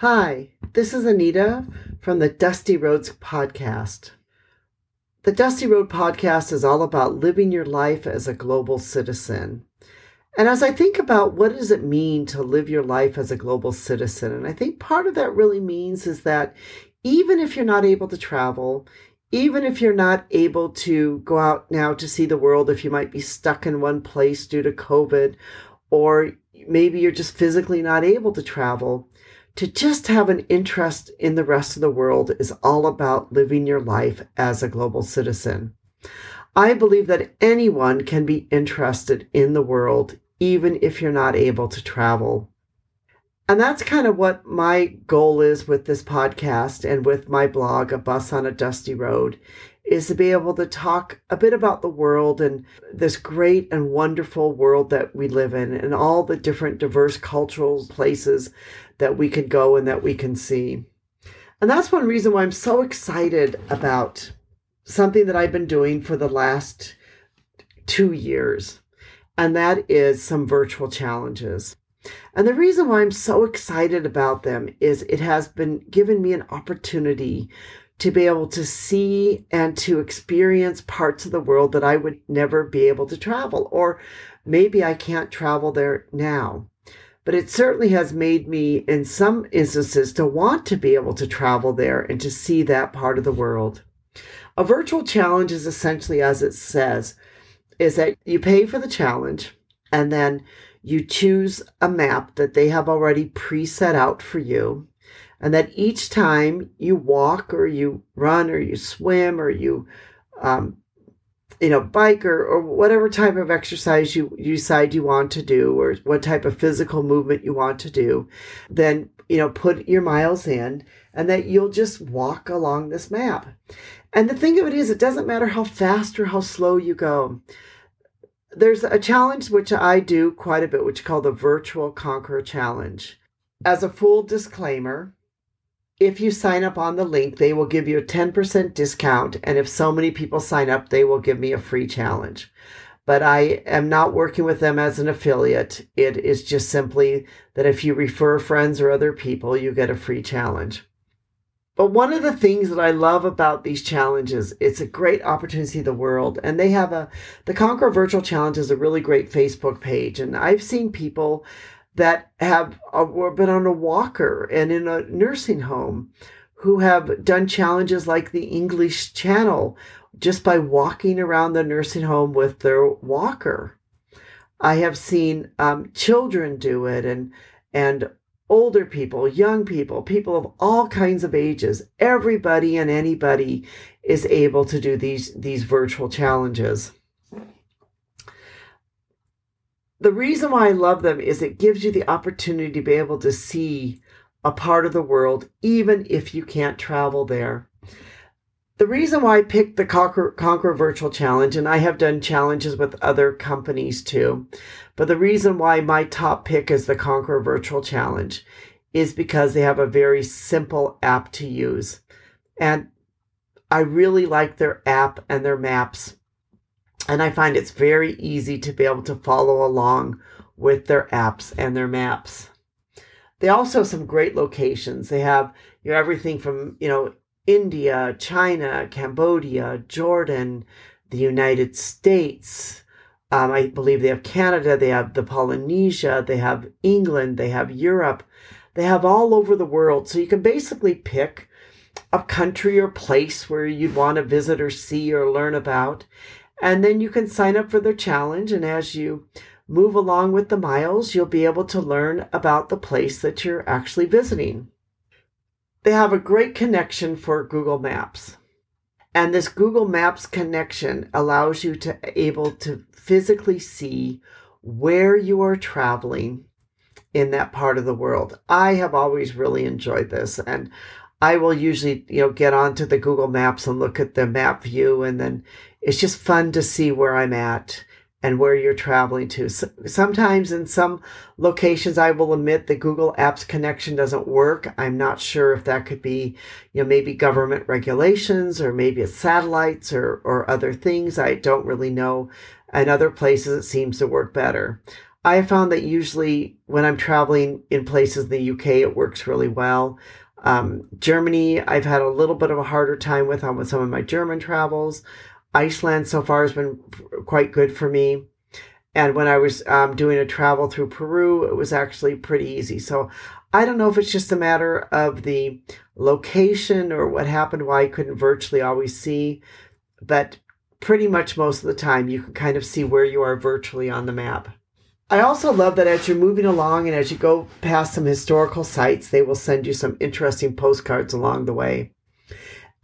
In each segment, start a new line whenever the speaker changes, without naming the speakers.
Hi, this is Anita from the Dusty Roads podcast. The Dusty Road podcast is all about living your life as a global citizen. And as I think about what does it mean to live your life as a global citizen, and I think part of that really means is that even if you're not able to travel, even if you're not able to go out now to see the world, if you might be stuck in one place due to COVID, or maybe you're just physically not able to travel, to just have an interest in the rest of the world is all about living your life as a global citizen. I believe that anyone can be interested in the world, even if you're not able to travel. And that's kind of what my goal is with this podcast and with my blog, A Bus on a Dusty Road, is to be able to talk a bit about the world and this great and wonderful world that we live in and all the different diverse cultural places that we can go and that we can see. And that's one reason why I'm so excited about something that I've been doing for the last two years, and that is some virtual challenges. And the reason why I'm so excited about them is it has been given me an opportunity to be able to see and to experience parts of the world that I would never be able to travel, or maybe I can't travel there now. But it certainly has made me, in some instances, to want to be able to travel there and to see that part of the world. A virtual challenge is essentially, as it says, is that you pay for the challenge and then you choose a map that they have already pre-set out for you and that each time you walk or you run or you swim or you um, you know bike or, or whatever type of exercise you, you decide you want to do or what type of physical movement you want to do then you know put your miles in and that you'll just walk along this map. And the thing of it is it doesn't matter how fast or how slow you go. There's a challenge which i do quite a bit which is called the virtual conqueror challenge. As a full disclaimer if you sign up on the link, they will give you a 10% discount. And if so many people sign up, they will give me a free challenge. But I am not working with them as an affiliate. It is just simply that if you refer friends or other people, you get a free challenge. But one of the things that I love about these challenges, it's a great opportunity to the world. And they have a, the Conquer Virtual Challenge is a really great Facebook page. And I've seen people that have uh, been on a walker and in a nursing home who have done challenges like the English Channel just by walking around the nursing home with their walker. I have seen um, children do it and and older people, young people, people of all kinds of ages. Everybody and anybody is able to do these these virtual challenges the reason why I love them is it gives you the opportunity to be able to see a part of the world, even if you can't travel there. The reason why I picked the Conquer, Conquer Virtual Challenge, and I have done challenges with other companies too, but the reason why my top pick is the Conquer Virtual Challenge is because they have a very simple app to use. And I really like their app and their maps and I find it's very easy to be able to follow along with their apps and their maps. They also have some great locations. They have you know everything from you know India, China, Cambodia, Jordan, the United States. Um, I believe they have Canada. They have the Polynesia. They have England. They have Europe. They have all over the world. So you can basically pick a country or place where you'd want to visit or see or learn about. And then you can sign up for their challenge. And as you move along with the miles, you'll be able to learn about the place that you're actually visiting. They have a great connection for Google Maps. And this Google Maps connection allows you to able to physically see where you are traveling in that part of the world. I have always really enjoyed this and I will usually, you know, get onto the Google Maps and look at the map view and then it's just fun to see where I'm at and where you're traveling to. So, sometimes in some locations, I will admit the Google Maps connection doesn't work. I'm not sure if that could be, you know, maybe government regulations or maybe it's satellites or, or other things. I don't really know. In other places, it seems to work better. I found that usually when I'm traveling in places in the UK, it works really well. Um, Germany, I've had a little bit of a harder time with on with some of my German travels. Iceland so far has been quite good for me. And when I was um, doing a travel through Peru, it was actually pretty easy. So I don't know if it's just a matter of the location or what happened, why I couldn't virtually always see, but pretty much most of the time you can kind of see where you are virtually on the map. I also love that as you're moving along and as you go past some historical sites, they will send you some interesting postcards along the way.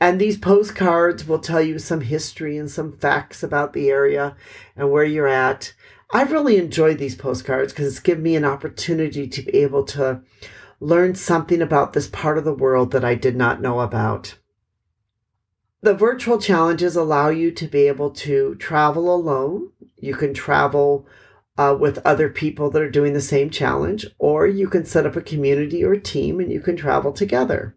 And these postcards will tell you some history and some facts about the area and where you're at. I've really enjoyed these postcards because it's given me an opportunity to be able to learn something about this part of the world that I did not know about. The virtual challenges allow you to be able to travel alone. You can travel uh, with other people that are doing the same challenge, or you can set up a community or team and you can travel together.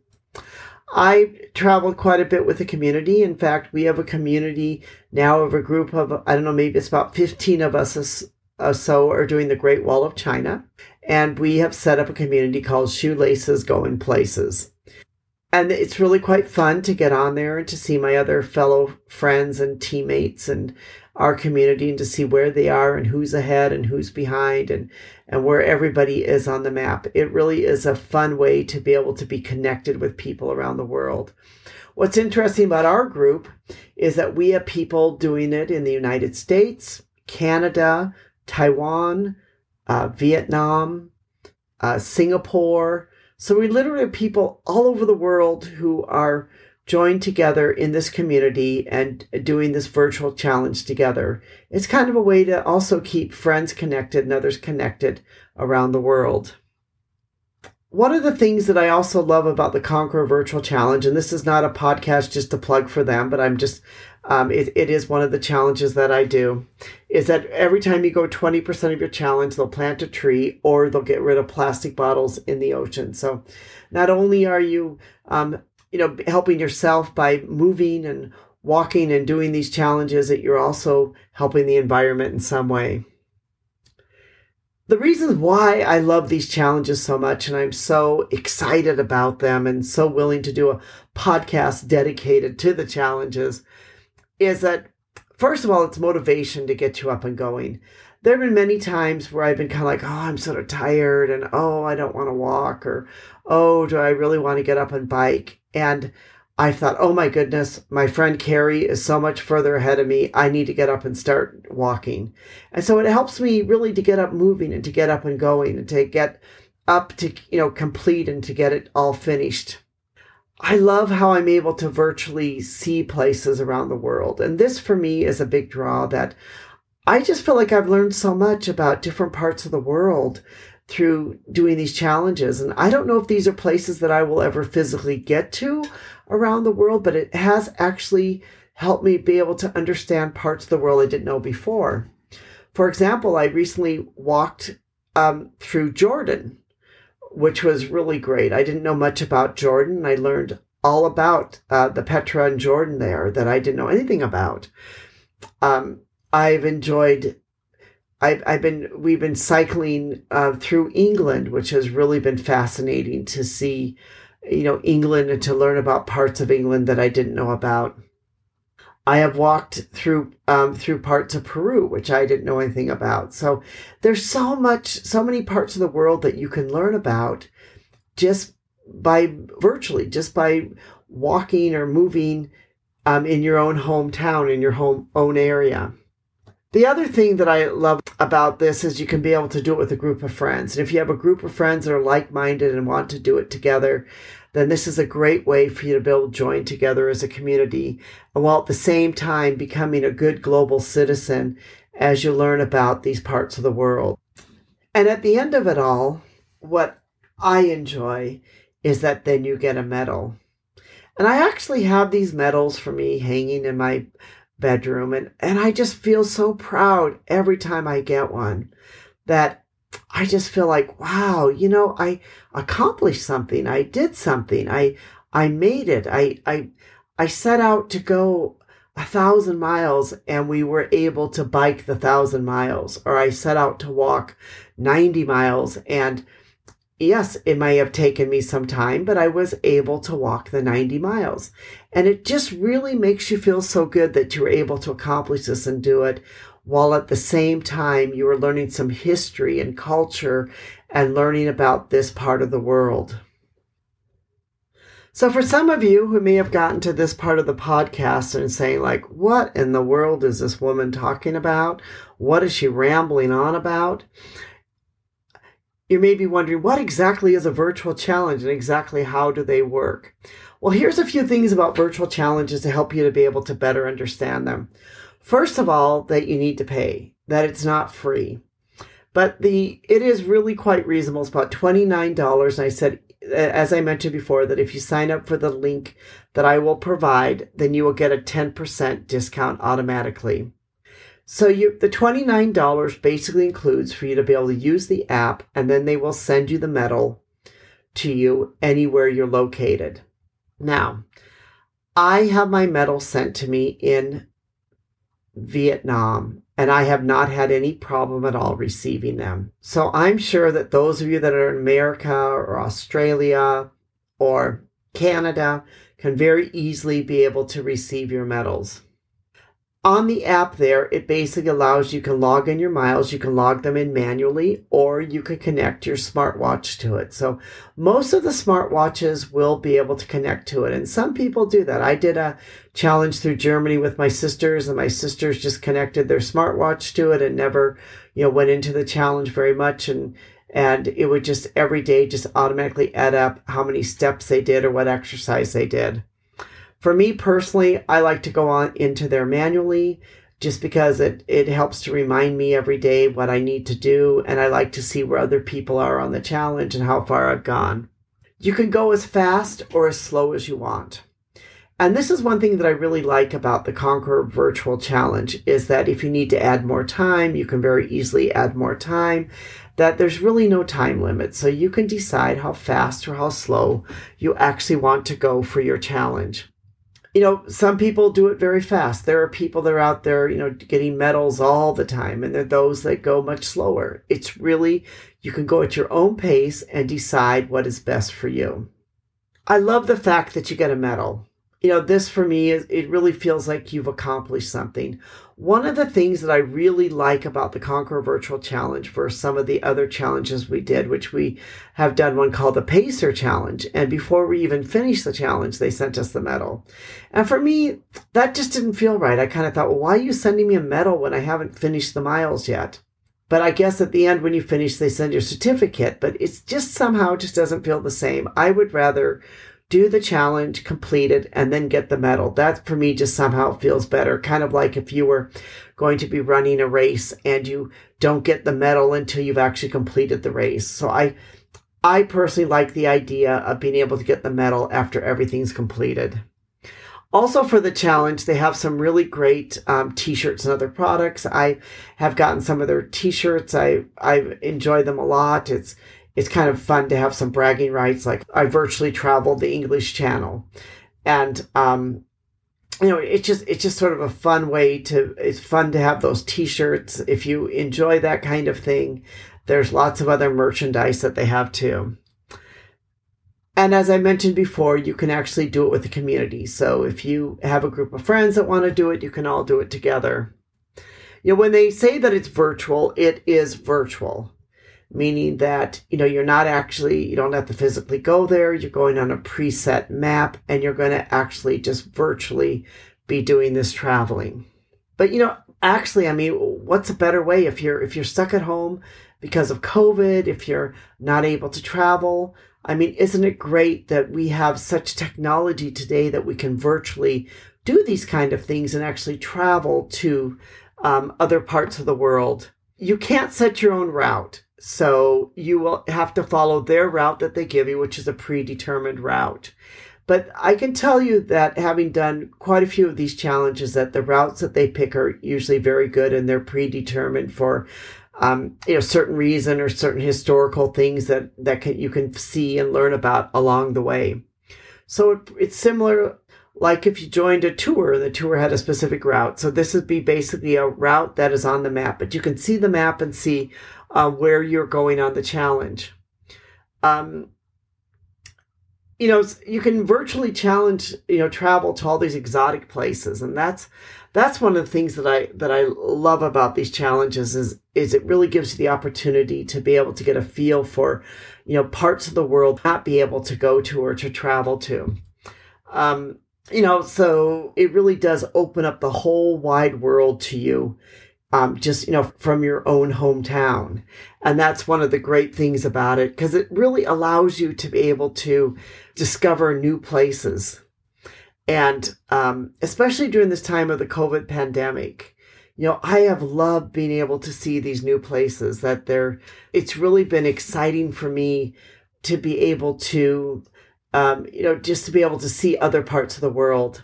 I traveled quite a bit with the community. In fact, we have a community now of a group of, I don't know, maybe it's about 15 of us or so are doing the Great Wall of China. And we have set up a community called Shoelaces Going Places. And it's really quite fun to get on there and to see my other fellow friends and teammates and our community and to see where they are and who's ahead and who's behind and, and where everybody is on the map. It really is a fun way to be able to be connected with people around the world. What's interesting about our group is that we have people doing it in the United States, Canada, Taiwan, uh, Vietnam, uh, Singapore. So we literally have people all over the world who are joined together in this community and doing this virtual challenge together. It's kind of a way to also keep friends connected and others connected around the world. One of the things that I also love about the Conquer Virtual Challenge, and this is not a podcast just to plug for them, but I'm just, um, it, it is one of the challenges that I do, is that every time you go 20% of your challenge, they'll plant a tree or they'll get rid of plastic bottles in the ocean. So not only are you um, you know, helping yourself by moving and walking and doing these challenges, that you're also helping the environment in some way. The reasons why I love these challenges so much and I'm so excited about them and so willing to do a podcast dedicated to the challenges is that, first of all, it's motivation to get you up and going there have been many times where I've been kind of like, oh, I'm sort of tired and oh, I don't want to walk or oh, do I really want to get up and bike? And I thought, oh my goodness, my friend Carrie is so much further ahead of me. I need to get up and start walking. And so it helps me really to get up moving and to get up and going and to get up to, you know, complete and to get it all finished. I love how I'm able to virtually see places around the world. And this for me is a big draw that I just feel like I've learned so much about different parts of the world through doing these challenges. And I don't know if these are places that I will ever physically get to around the world, but it has actually helped me be able to understand parts of the world I didn't know before. For example, I recently walked um, through Jordan, which was really great. I didn't know much about Jordan. I learned all about uh, the Petra in Jordan there that I didn't know anything about. Um, I've enjoyed. I've, I've been we've been cycling uh, through England, which has really been fascinating to see, you know, England and to learn about parts of England that I didn't know about. I have walked through um, through parts of Peru, which I didn't know anything about. So there's so much, so many parts of the world that you can learn about just by virtually, just by walking or moving um, in your own hometown, in your home own area. The other thing that I love about this is you can be able to do it with a group of friends. And if you have a group of friends that are like minded and want to do it together, then this is a great way for you to build join together as a community, while at the same time becoming a good global citizen as you learn about these parts of the world. And at the end of it all, what I enjoy is that then you get a medal. And I actually have these medals for me hanging in my bedroom and and I just feel so proud every time I get one that I just feel like wow you know I accomplished something. I did something. I I made it. I I I set out to go a thousand miles and we were able to bike the thousand miles, or I set out to walk 90 miles and yes, it may have taken me some time, but I was able to walk the 90 miles. And it just really makes you feel so good that you were able to accomplish this and do it while at the same time you were learning some history and culture and learning about this part of the world. So, for some of you who may have gotten to this part of the podcast and saying, like, what in the world is this woman talking about? What is she rambling on about? You may be wondering, what exactly is a virtual challenge and exactly how do they work? Well, here's a few things about virtual challenges to help you to be able to better understand them. First of all, that you need to pay, that it's not free. But the it is really quite reasonable. It's about $29. And I said as I mentioned before, that if you sign up for the link that I will provide, then you will get a 10% discount automatically. So you, the $29 basically includes for you to be able to use the app and then they will send you the medal to you anywhere you're located. Now, I have my medal sent to me in Vietnam and I have not had any problem at all receiving them. So I'm sure that those of you that are in America or Australia or Canada can very easily be able to receive your medals on the app there, it basically allows you can log in your miles, you can log them in manually, or you can connect your smartwatch to it. So most of the smartwatches will be able to connect to it. And some people do that. I did a challenge through Germany with my sisters and my sisters just connected their smartwatch to it and never, you know, went into the challenge very much. And, and it would just every day just automatically add up how many steps they did or what exercise they did. For me personally, I like to go on into there manually just because it, it helps to remind me every day what I need to do. And I like to see where other people are on the challenge and how far I've gone. You can go as fast or as slow as you want. And this is one thing that I really like about the Conquer Virtual Challenge is that if you need to add more time, you can very easily add more time. That there's really no time limit. So you can decide how fast or how slow you actually want to go for your challenge you know, some people do it very fast. There are people that are out there, you know, getting medals all the time, and there are those that go much slower. It's really, you can go at your own pace and decide what is best for you. I love the fact that you get a medal you know, this for me is it really feels like you've accomplished something. One of the things that I really like about the Conquer Virtual Challenge versus some of the other challenges we did, which we have done one called the Pacer Challenge. And before we even finished the challenge, they sent us the medal. And for me, that just didn't feel right. I kind of thought, well, why are you sending me a medal when I haven't finished the miles yet? But I guess at the end, when you finish, they send your certificate, but it's just somehow just doesn't feel the same. I would rather do the challenge, complete it, and then get the medal. That for me just somehow feels better. Kind of like if you were going to be running a race and you don't get the medal until you've actually completed the race. So I, I personally like the idea of being able to get the medal after everything's completed. Also, for the challenge, they have some really great um, t-shirts and other products. I have gotten some of their t-shirts. I I enjoy them a lot. It's it's kind of fun to have some bragging rights. Like I virtually traveled the English Channel, and um, you know, it's just it's just sort of a fun way to. It's fun to have those T-shirts if you enjoy that kind of thing. There's lots of other merchandise that they have too. And as I mentioned before, you can actually do it with the community. So if you have a group of friends that want to do it, you can all do it together. You know, when they say that it's virtual, it is virtual meaning that you know you're not actually you don't have to physically go there. You're going on a preset map and you're going to actually just virtually be doing this traveling. But you know actually i mean what's a better way if you're if you're stuck at home because of covid if you're not able to travel? I mean isn't it great that we have such technology today that we can virtually do these kind of things and actually travel to um, other parts of the world? You can't set your own route so you will have to follow their route that they give you, which is a predetermined route. But I can tell you that having done quite a few of these challenges, that the routes that they pick are usually very good and they're predetermined for, um, you know, certain reason or certain historical things that that can, you can see and learn about along the way. So it, it's similar like if you joined a tour and the tour had a specific route. So this would be basically a route that is on the map, but you can see the map and see uh, where you're going on the challenge. Um, you know, you can virtually challenge, you know, travel to all these exotic places, and that's that's one of the things that I that I love about these challenges is is it really gives you the opportunity to be able to get a feel for, you know, parts of the world not be able to go to or to travel to. Um, you know, so it really does open up the whole wide world to you um, just you know from your own hometown. And that's one of the great things about it because it really allows you to be able to discover new places. And um, especially during this time of the covid pandemic you know i have loved being able to see these new places that they're it's really been exciting for me to be able to um, you know just to be able to see other parts of the world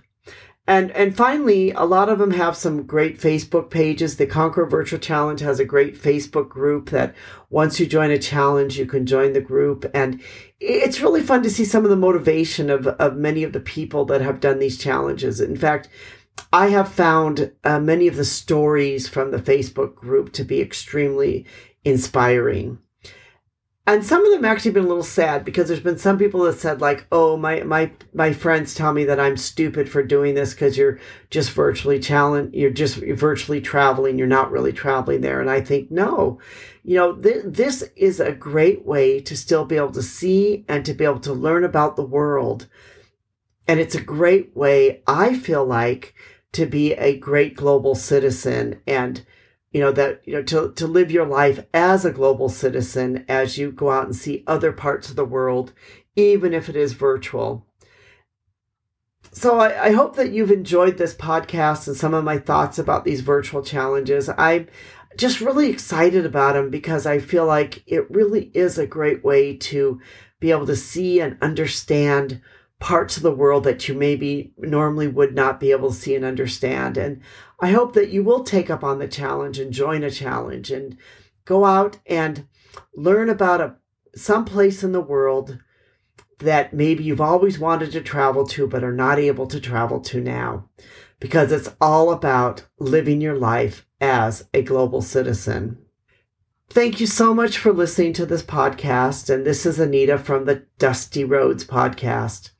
and and finally, a lot of them have some great Facebook pages. The Conquer Virtual Challenge has a great Facebook group that once you join a challenge, you can join the group. And it's really fun to see some of the motivation of, of many of the people that have done these challenges. In fact, I have found uh, many of the stories from the Facebook group to be extremely inspiring and some of them actually been a little sad because there's been some people that said like oh my my my friends tell me that i'm stupid for doing this because you're just virtually challenge you're just virtually traveling you're not really traveling there. And i think no you know th- this is a great way to still be able to see and to be able to learn about the world. And it's a great way i feel like to be a great global citizen and you know that you know to, to live your life as a global citizen as you go out and see other parts of the world even if it is virtual. So I, I hope that you've enjoyed this podcast and some of my thoughts about these virtual challenges. I'm just really excited about them because i feel like it really is a great way to be able to see and understand parts of the world that you maybe normally would not be able to see and understand. And I hope that you will take up on the challenge and join a challenge and go out and learn about a some place in the world that maybe you've always wanted to travel to but are not able to travel to now because it's all about living your life as a global citizen. Thank you so much for listening to this podcast. And this is Anita from the Dusty Roads podcast.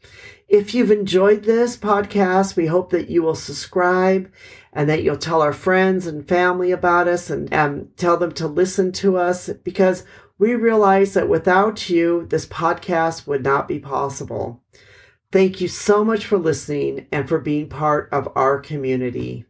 If you've enjoyed this podcast, we hope that you will subscribe and that you'll tell our friends and family about us and um, tell them to listen to us because we realize that without you, this podcast would not be possible. Thank you so much for listening and for being part of our community.